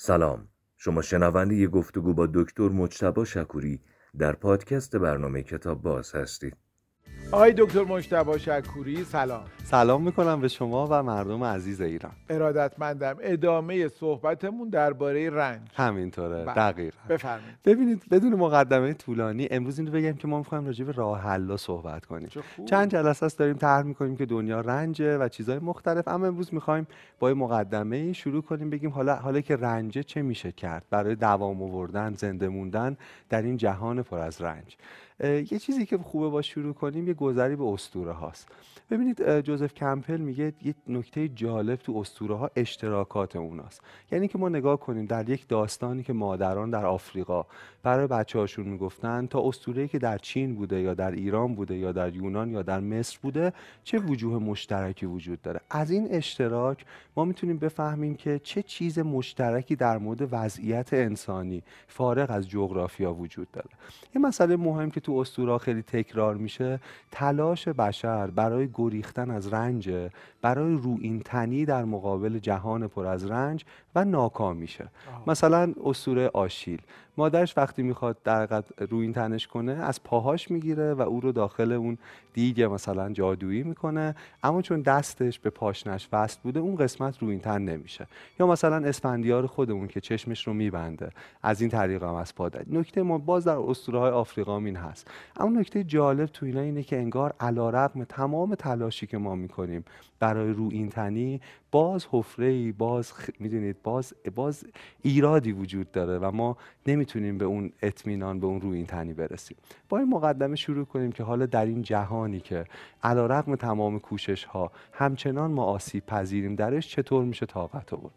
سلام. شما شنونده یه گفتگو با دکتر مجتبا شکوری در پادکست برنامه کتاب باز هستید. آقای دکتر مجتبا شکوری سلام. سلام می‌کنم به شما و مردم عزیز ایران. ارادتمندم ادامه صحبتمون درباره رنج. همینطوره بله. دقیقا. بفرمایید. ببینید بدون مقدمه طولانی امروز این رو بگم که ما می‌خوایم راجع به راه حلا صحبت کنیم. چند جلسه است داریم طرح می‌کنیم که دنیا رنجه و چیزهای مختلف اما امروز می‌خوایم با یه مقدمه شروع کنیم بگیم حالا حالا که رنجه چه میشه کرد؟ برای دوام آوردن زنده موندن در این جهان پر از رنج. یه چیزی که خوبه با شروع کنیم یه گذری به اسطوره هاست. ببینید جوزف کمپل میگه یه نکته جالب تو اسطوره ها اشتراکات اوناست. یعنی که ما نگاه کنیم در یک داستانی که مادران در آفریقا برای بچه هاشون می‌گفتن تا اسطوره‌ای که در چین بوده یا در ایران بوده یا در یونان یا در مصر بوده چه وجوه مشترکی وجود داره؟ از این اشتراک ما می‌تونیم بفهمیم که چه چیز مشترکی در مورد وضعیت انسانی فارغ از جغرافیا وجود داره. یه مسئله مهم که تو اسطوره خیلی تکرار میشه تلاش بشر برای گریختن از رنج برای روئین تنی در مقابل جهان پر از رنج و ناکام میشه. مثلا اسطوره آشیل. مادرش وقتی می‌خواد در حقیقت روی تنش کنه از پاهاش می‌گیره و او رو داخل اون دیگه مثلا جادویی می‌کنه. اما چون دستش به پاشنش وصل بوده اون قسمت روی تن نمیشه. یا مثلا اسفندیار خودمون که چشمش رو میبنده. از این طریق هم از پا در- نکته ما باز در اسطوره های آفریقا این هست. اما نکته جالب تو اینا اینه که انگار علیرغم تمام تلاشی که ما می‌کنیم برای رو تنی باز حفره ای باز خ... می‌دونید باز باز ایرادی وجود داره و ما نمی‌تونیم به اون اطمینان به اون رو تنی برسیم. با این مقدمه شروع کنیم که حالا در این جهانی که علیرغم تمام کوشش ها همچنان ما آسیب پذیریم درش چطور میشه طاقت آورد؟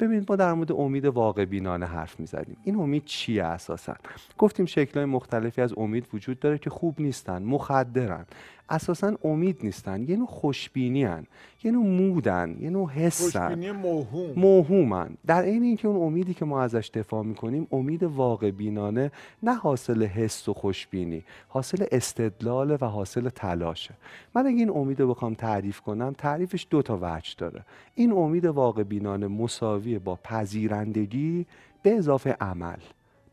ببینید ما در مورد امید واقع بینانه حرف می‌زدیم. این امید چیه اساسا؟ گفتیم شکلهای مختلفی از امید وجود داره که خوب نیستن مخدرن. اساسا امید نیستن. یه نوع خوشبینی هن. یه نوع مودن یه نوع حسن خوشبینی موهوم. موهومن در عین اینکه اون امیدی که ما ازش دفاع می‌کنیم امید واقع بینانه نه حاصل حس و خوشبینی حاصل استدلال و حاصل تلاشه. من اگه این امید رو بخوام تعریف کنم تعریفش دو تا وجه داره. این امید واقع بینانه مساویه با پذیرندگی به اضافه عمل.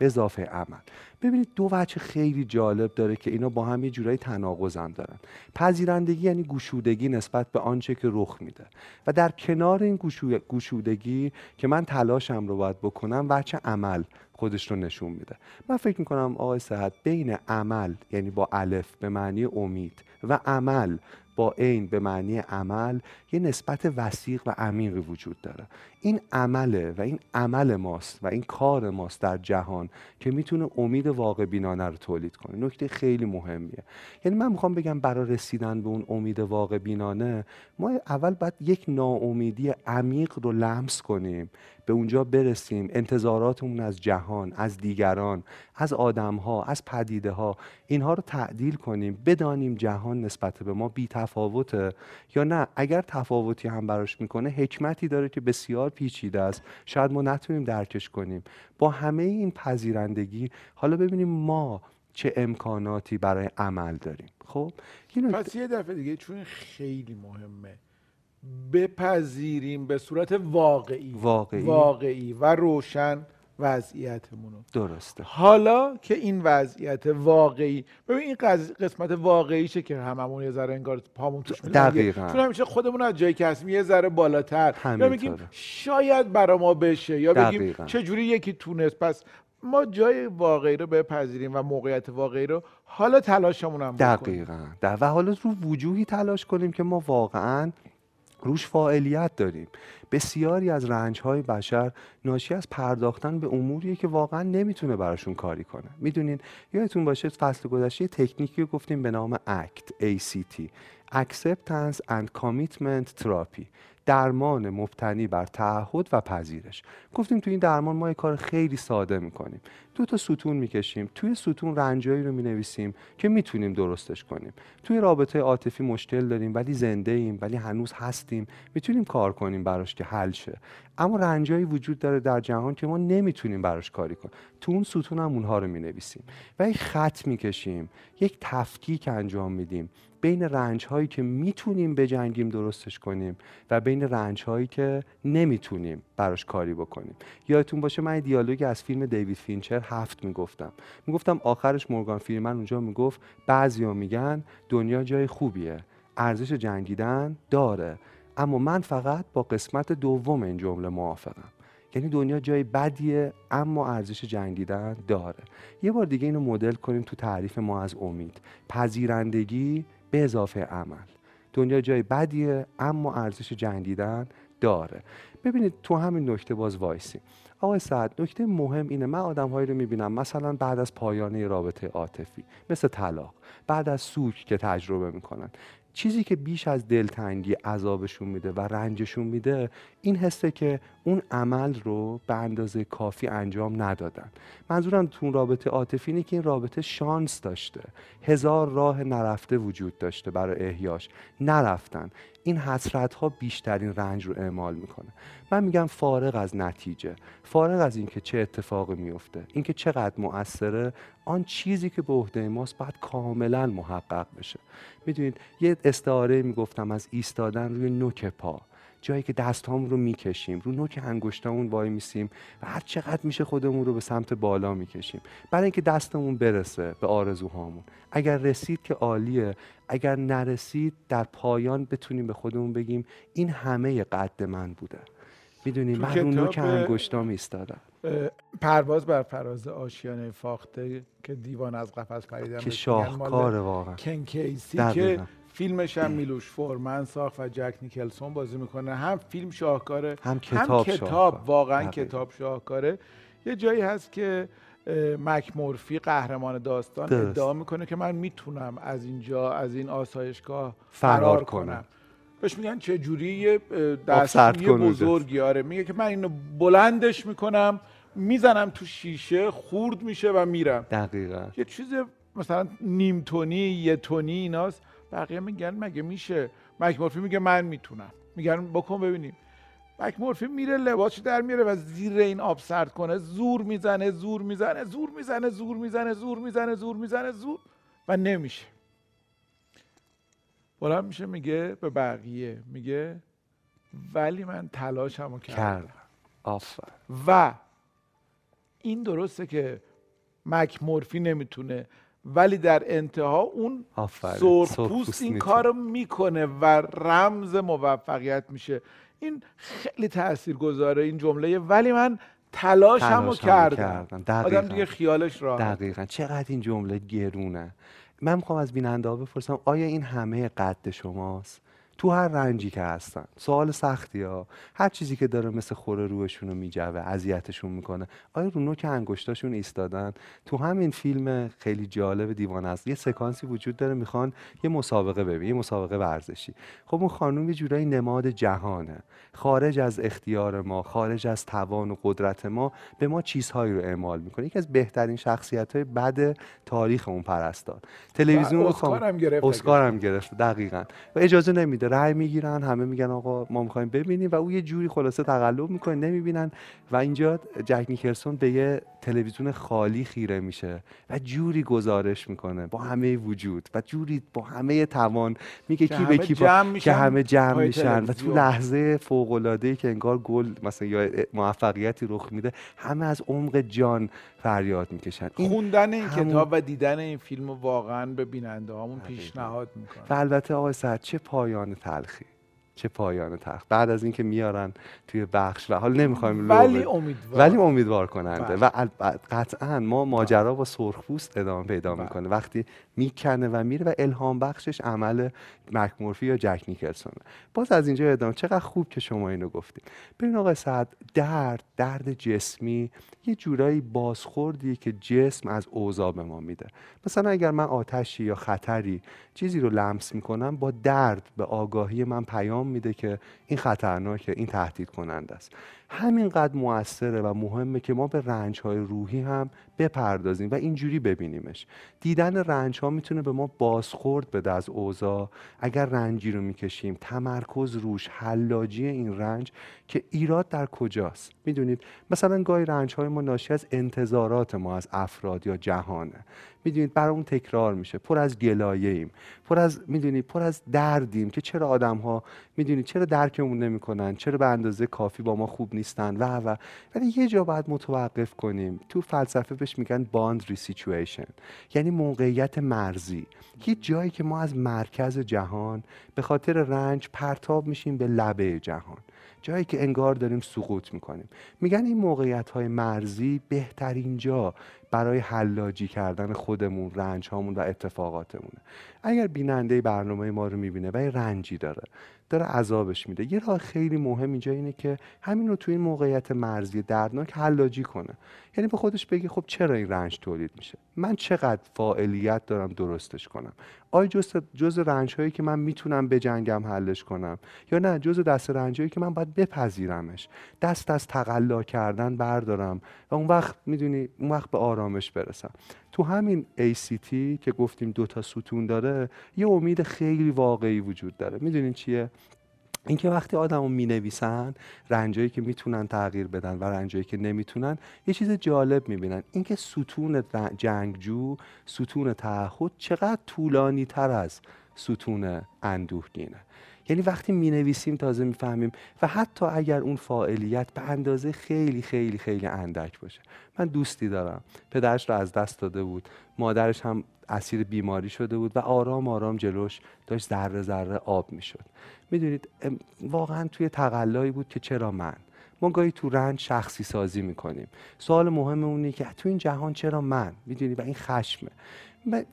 به اضافه عمل. ببینید دو وجه خیلی جالب داره که اینا با هم یه جورایی تناقض هم دارن. پذیرندگی یعنی گشودگی نسبت به آنچه که رخ میده. و در کنار این گشو- گشودگی که من تلاشم رو باید بکنم وجه عمل خودش رو نشون میده. من فکر می‌کنم آقای صحت بین عمل یعنی با الف به معنی امید و عمل با عین به معنی عمل یه نسبت وسیق و عمیقی وجود داره. این عمله و این عمل ماست و این کار ماست در جهان که می‌تونه امید واقع بینانه رو تولید کنه. نکته خیلی مهمیه. یعنی من می‌خوام بگم برای رسیدن به اون امید واقع بینانه ما اول باید یک ناامیدی عمیق رو لمس کنیم. به اونجا برسیم. انتظاراتمون از جهان از دیگران از آدمها از پدیده ها اینها رو تعدیل کنیم بدانیم جهان نسبت به ما بی تفاوته یا نه. اگر تفاوتی هم براش می‌کنه حکمتی داره که بسیار پیچیده است. شاید ما نتونیم درکش کنیم. با همه این پذیرندگی حالا ببینیم ما چه امکاناتی برای عمل داریم. خب؟ پس یه دفعه دیگه چون خیلی مهمه. بپذیریم به صورت واقعی واقعی. واقعی و روشن وضعیتمون درسته حالا که این وضعیت واقعی ببین این قسمت واقعیشه که هممون یه ذره انگار پامون توش. دقیقاً. چون همیشه خودمون از جایی که هستیم یه ذره بالاتر یا. میگیم شاید برا ما بشه یا بگیم. چه جوری یکی تونست پس ما جای واقعی رو بپذیریم و موقعیت واقعی رو حالا تلاشمون هم بکنیم دقیقا در و حالا رو وجوهی تلاش کنیم که ما واقعا روش فاعلیت داریم. بسیاری از رنجهای بشر ناشی از پرداختن به اموریه که واقعا نمی‌تونه براشون کاری کنه. می‌دونین؟ یادتون باشه فصل گذشته تکنیکی رو گفتیم به نام ACT ACT Acceptance and Commitment Therapy. درمان مبتنی بر تعهد و پذیرش. گفتیم تو این درمان ما یه کار خیلی ساده می‌کنیم. دو تا ستون می‌کشیم. توی ستون رنجایی رو می‌نویسیم که می‌تونیم درستش کنیم. توی رابطه عاطفی مشکل داریم ولی زنده ایم ولی هنوز هستیم. می‌تونیم کار کنیم براش که حل شه. اما رنجایی وجود داره در جهان که ما نمی‌تونیم براش کاری کنیم. تو اون ستون هم اونها رو می‌نویسیم. و یک خط می‌کشیم. یک تفکیک انجام میدیم. بین رنج هایی که می‌تونیم بجنگیم درستش کنیم و بین رنج هایی که نمی‌تونیم براش کاری بکنیم. یادتون باشه من دیالوگی از فیلم دیوید فینچر هفت می‌گفتم. می‌گفتم آخرش مورگان فیلمن اونجا می‌گفت بعضیا میگن دنیا جای خوبیه. ارزش جنگیدن داره. اما من فقط با قسمت دوم این جمله موافقم. یعنی دنیا جای بدیه اما ارزش جنگیدن داره. یه بار دیگه اینو مدل کنیم تو تعریف ما از امید. پذیرندگی به اضافه عمل. دنیا جای بدیه اما ارزش جنگیدن داره. ببینید تو همین نکته باز وایسی. آقای سعد نکته مهم اینه من آدمهایی رو می‌بینم مثلا بعد از پایانه رابطه عاطفی مثل طلاق بعد از سوک که تجربه می‌کنن. چیزی که بیش از دلتنگی عذابشون میده و رنجشون میده این حسه که اون عمل رو به اندازه کافی انجام ندادن. منظورم تو رابطه عاطفی اینه که این رابطه شانس داشته. هزار راه نرفته وجود داشته برای احیاش. نرفتن. این حسرت ها بیشترین رنج رو اعمال می‌کنه. من میگم فارغ از نتیجه فارغ از اینکه چه اتفاقی میفته اینکه چقدر مؤثره آن چیزی که به عهده ماست باید کاملا محقق بشه. می‌دونید یه استعاره می‌گفتم از ایستادن روی نوک پا. جایی که دستهامون رو می‌کشیم رو نوک انگشتامون وای میسیم و هر چقدر میشه خودمون رو به سمت بالا می‌کشیم. برای اینکه دستمون برسه به آرزوهامون. اگر رسید که عالیه اگر نرسید در پایان بتونیم به خودمون بگیم این همه قد من بوده. می‌دونی من رو نوک انگشتام ایستادم. پرواز بر فراز آشیانه فاخته که دیوان از قفس پریدن که شاهکار واقعا. کنکیسی که فیلمش هم میلوش فورمن ساخت و جک نیکلسون بازی می‌کنه. هم فیلم شاهکاره هم کتاب, هم کتاب واقعا کتاب شاهکاره. یه جایی هست که مک مورفی قهرمان داستان درست. ادعا می‌کنه که من می‌تونم از اینجا از این آسایشگاه فرار, کنم. بهش میگن چه جوری یه دستشویی بزرگی. آره میگه که من اینو بلندش می‌کنم می‌زنم تو شیشه خورد میشه و میرم. دقیقا. یه چیز مثلا نیم تونی یه تونی ایناست. بقیه میگن مگه میشه؟ مک مورفی میگه من می‌تونم. میگن بکن ببینیم. مک مورفی میره لباسش در میره و زیر این آب سرد کنه. زور می‌زنه زور می‌زنه زور می‌زنه زور می‌زنه زور می‌زنه زور می‌زنه زور و نمیشه. بلند میشه میگه به بقیه. میگه ولی من تلاشمو کردم. آفر و این درسته که مک مورفی نمی‌تونه ولی در انتها اون سرخپوست این کار می‌کنه و رمز موفقیت میشه. این خیلی تأثیر گذاره این جمله ولی من تلاشمو رو کردم, کردم. آدم دیگه خیالش راحت. دقیقا. چقدر این جمله گرونه. من می‌خوام از بیننده ها بپرسم آیا این همه قد شماست؟ تو هر رنجی که هستن. سوال سختی ها. هر چیزی که داره مثل خوره روشون رو میجوه اذیتشون می‌کنه. آیا رو نوک انگشتاشون ایستادن؟ تو همین فیلم خیلی جالب دیوان است. یه سکانسی وجود داره می‌خوان یه مسابقه ببین یه مسابقه ورزشی. خب اون خانم یه جورایی نماد جهانه. خارج از اختیار ما خارج از توان و قدرت ما به ما چیزهایی رو اعمال می‌کنه. یکی از بهترین شخصیت های بد تاریخ اون پرستار. تلویزیون اسکار گرفت اسکار هم گرفت دقیقا. و اجازه نمیده رأی می‌گیرن همه میگن آقا ما می‌خوایم ببینیم و او یه جوری خلاصه تقلب می‌کنه نمی‌بینن و اینجا جک نیکلسون به یه تلویزیون خالی خیره میشه و جوری گزارش می‌کنه با همه وجود و جوری با همه توان میگه کی به کی که همه جمع میشن و تو لحظه فوق العاده ای که انگار گل مثلا یا موفقیتی رخ میده همه از عمق جان فریاد می‌کشن. خوندن این کتاب و دیدن این فیلم واقعا به بیننده هامون پیشنهاد می‌کنه. و البته آقای سعد چه پایان تلخی. چه پایان تخت بعد از اینکه میارن توی بخش و حالا نمی‌خوایم ولی امیدوار. ولی امیدوار کننده. بله. و قطعا ما ماجرا با سرخپوست ادامه پیدا بله. می‌کنه. وقتی می‌کنه و میره و الهام بخشش عمل مکمورفی یا جک نیکلسونه باز از اینجا ادامه. چقدر خوب که شما اینو گفتید ببین آقای سعد درد درد جسمی یه جورایی بازخوردی که جسم از اوضاع به ما میده. مثلا اگر من آتشی یا خطری چیزی رو لمس می‌کنم با درد به آگاهی من پیام میده که این خطرناکه این تهدید کننده است. همینقدر موثره و مهمه که ما به رنج های روحی هم بپردازیم و اینجوری ببینیمش. دیدن رنج ها می‌تونه به ما بازخورد بده از اوضاع. اگر رنجی رو می‌کشیم تمرکز روش حلاجی این رنج که ایراد در کجاست؟ می‌دونید؟ مثلا گاهی رنج های ما ناشی از انتظارات ما از افراد یا جهانه. می‌دونید برای تکرار میشه. پر از گلایه ایم پر از می‌دونید پر از دردیم که چرا آدم ها می‌دونید چرا درکمون نمی‌کنن چرا به اندازه کافی با ما خوب نیستن و و. ولی یه جا باید متوقف کنیم. تو فلسفه بهش میگن باندری سیچویشن یعنی موقعیت مرزی. هیچ جایی که ما از مرکز جهان به خاطر رنج پرتاب میشیم به لبه جهان. جایی که انگار داریم سقوط می‌کنیم. میگن این موقعیت های مرزی بهترین جا برای حلاجی کردن خودمون رنج هامون و اتفاقاتمونه. اگر بیننده برنامه ما رو می‌بینه و رنجی داره داره عذابش میده. یه راه خیلی مهم اینجا اینه که همین رو تو این موقعیت مرزی دردناک حلاجی کنه. یعنی به خودش بگی خب چرا این رنج تولید میشه؟ من چقدر فاعلیت دارم درستش کنم؟ آیا جز, جز رنج هایی که من می‌تونم بجنگم حلش کنم؟ یا نه جز دست رنج هایی که من باید بپذیرمش. دست از تقلا کردن بردارم و اون وقت می‌دونی اون وقت به آرامش برسم. تو همین ACT که گفتیم دو تا ستون داره یه امید خیلی واقعی وجود داره. می‌دونین چیه؟ اینکه وقتی آدمو می نویسن رنجایی که می‌تونن تغییر بدن و رنجایی که نمی‌تونن یه چیز جالب می‌بینن. اینکه ستون جنگجو ستون تعهد چقدر طولانی تر از ستون اندوهگینه. یعنی وقتی می نویسیم تازه می‌فهمیم و حتی اگر اون فاعلیت به اندازه خیلی خیلی خیلی اندک باشه. من دوستی دارم. پدرش رو از دست داده بود. مادرش هم اسیر بیماری شده بود و آرام آرام جلوش داشت ذره ذره آب می‌شد. می‌دونید واقعا توی تقلایی بود که چرا من؟ ما گاهی تو رنج شخصی سازی می‌کنیم. سوال مهم اونه که تو این جهان چرا من؟ می‌دونی؟ و این خشمه.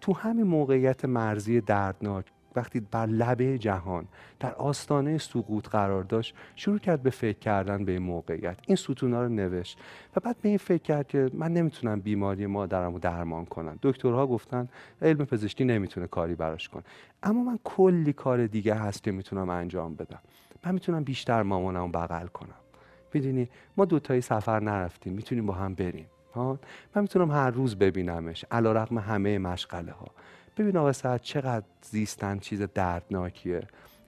تو همین موقعیت مرزی دردناک وقتی بر لبه جهان در آستانه سقوط قرار داشت شروع کرد به فکر کردن به این موقعیت. این ستونا رو نوشت و بعد به این فکر کرد که من نمی‌تونم بیماری مادرم رو درمان کنم. دکترها گفتن علم پزشکی نمی‌تونه کاری براش کنه. اما من کلی کار دیگه هست که می‌تونم انجام بدم. من می‌تونم بیشتر مامانم بغل کنم. می‌دونی؟ ما دوتایی سفر نرفتیم. می‌تونیم با هم بریم. ها؟ من می‌تونم هر روز ببینمش علا رقم همه مشغله ها ببین آقا سعد چقدر زیستن چیز دردناکیه.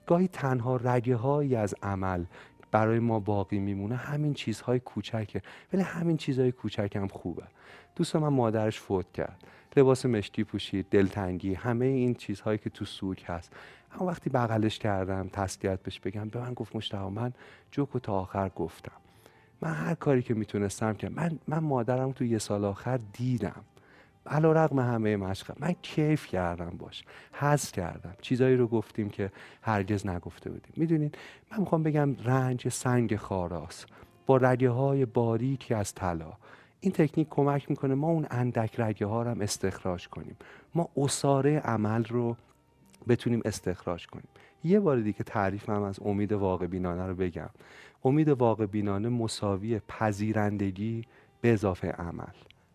گاهی تنها رگه هایی از عمل برای ما باقی میمونه همین چیزهای کوچکه. ولی همین چیزهای کوچک هم خوبه. دوست من مادرش فوت کرد. لباس مشکی پوشید دلتنگی همه این چیزهایی که تو سوک هست. اما وقتی بغلش کردم تسلیت بهش بگم به من گفت مشتاق من جوکو تا آخر گفتم. من هر کاری که می‌تونستم که من من مادرم تو یه سال آخر دیدم. علا رقم همه من کیف کردم باش. حز کردم. چیزایی رو گفتیم که هرگز نگفته بودیم. می‌دونید من می‌خوام بگم رنج سنگ خاراست. با رگه های باریکی از طلا. این تکنیک کمک می‌کنه ما اون اندک رگه ها رو هم استخراج کنیم. ما اصاره عمل رو بتونیم استخراج کنیم. یه بار دیگه تعریفم از امید واقع بینانه رو بگم. امید واقع بینانه مساوی پذیرندگی به اضافه عمل.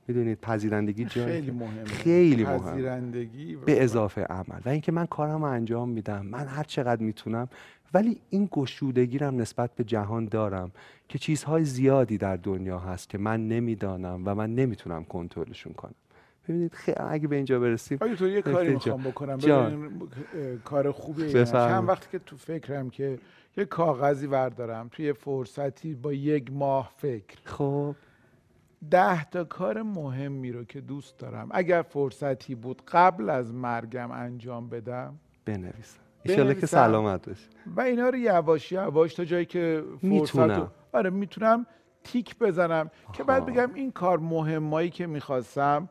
می‌دونید پذیرندگی جای خیلی مهمه. خیلی مهم پذیرندگی به اضافه عمل. و اینکه من کارم انجام میدم من هر چقدر می‌تونم ولی این گشودگی رو نسبت به جهان دارم که چیزهای زیادی در دنیا هست که من نمی‌دانم و من نمی‌تونم کنترلشون کنم. ببینید خیلی اگه به اینجا برسیم آیا تو یه کاری می‌خوام بکنم. ببین کار خوبیه چند وقتی که تو فکرم که یه کاغذی وردارم توی فرصتی با یک ماه فکر. خب. ده تا کار مهمی رو که دوست دارم. اگر فرصتی بود قبل از مرگم انجام بدم. بنویسم. ایشالا که سلامت باشی. و اینا رو یواش یواش تا جایی که فرصت آره می‌تونم تیک بزنم. که بعد بگم این کار مهمایی که می‌خواستم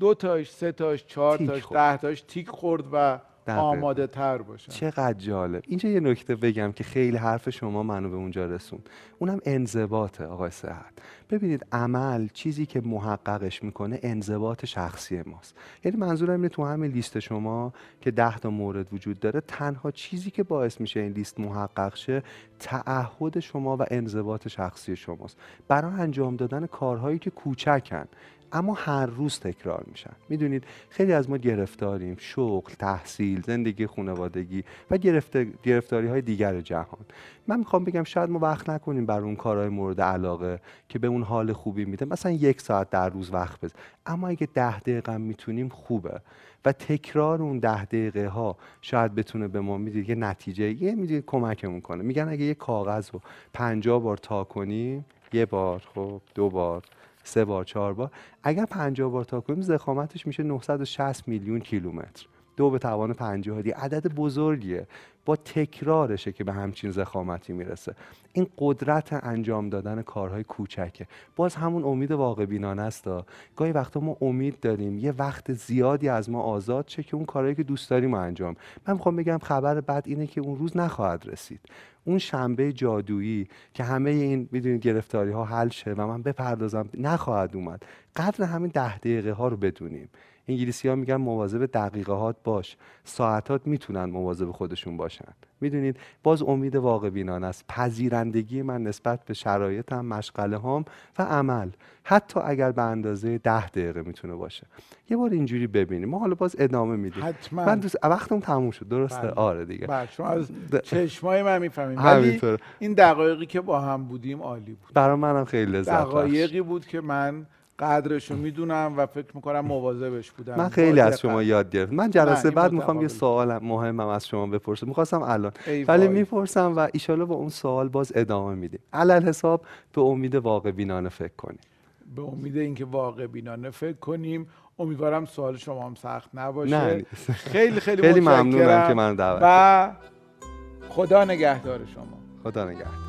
دو تاش سه تاش چهار تاش ده تاش تیک خورد و آماده تر باشن. چقدر جالب. اینجا یه نکته بگم که خیلی حرف شما منو به اونجا رسون اونم انضباطه آقای صحت ببینید عمل چیزی که محققش می‌کنه انضباط شخصی ماست. یعنی منظورم اینه تو همین لیست شما که ده تا مورد وجود داره تنها چیزی که باعث میشه این لیست محقق شه تعهد شما و انضباط شخصی شماست. برای انجام دادن کارهایی که کوچکن. اما هر روز تکرار میشن. می‌دونید خیلی از ما گرفتاریم. شغل تحصیل زندگی خانوادگی و گرفتاری های دیگر جهان. من می‌خوام بگم شاید ما وقت نکنیم بر اون کارهای مورد علاقه که به اون حال خوبی میده. مثلا یک ساعت در روز وقت بز اما اگه ده دقیقه می‌تونیم خوبه. و تکرار اون ده دقیقه ها شاید بتونه به ما می‌دید یه نتیجه یه می‌دید کمکمون کنه. میگن اگه یه کاغذ رو پنجاه بار تا کنیم یه بار خب دو بار. سه بار چهار بار. اگر پنجاه بار تا کنیم زخامتش میشه 960 میلیون کیلومتر. دو به توان پنجاه دی عدد بزرگیه. با تکرارشه که به همچین زخامتی می‌رسه. این قدرت انجام دادن کارهای کوچکه. باز همون امید واقع بینانه است. گاهی وقتا ما امید داریم. یه وقت زیادی از ما آزاد شه که اون کارهایی که دوست داریم انجام. من می‌خوام بگم خبر بد اینه که اون روز نخواهد رسید. اون شنبه جادویی که همه این می‌دونید گرفتاری ها حل شه و من بپردازم نخواهد اومد. قدر همین ده دقیقه ها رو بدونیم. انگلیسی ها میگن مواظب دقیقه باش. ساعتات می‌تونن مواظب خودشون باشن. می‌دونید باز امید واقع بینانه است. پذیرندگی من نسبت به شرایطم مشغله هام و عمل حتی اگر به اندازه ده دقیقه می‌تونه باشه. یه بار اینجوری ببینیم. ما حالا باز ادامه میدیم. حتما. من دوست وقتم تموم شد. درسته؟ بله. آره دیگه. بله شما از چشمای من می‌فهمید. ولی این دقایقی که با هم بودیم عالی بود. برای منم خیلی لذت دقایقی بود که من قدرش رو می‌دونم و فکر می‌کنم مواظبش بودم. من خیلی از شما یاد گرفتم. من جلسه بعد می‌خوام یه سوال مهمم از شما بپرسم. می‌خواستم الان. ولی می‌پرسم و ایشالا با اون سوال باز ادامه میدیم. علل حساب به امید واقع بینانه فکر کنیم. به امید اینکه واقع بینانه فکر کنیم. امیدوارم سوال شما هم سخت نباشه. نه. خیلی خیلی, خیلی ممنونم که من دعوت و خدا نگهدار شما. خدا نگهدار.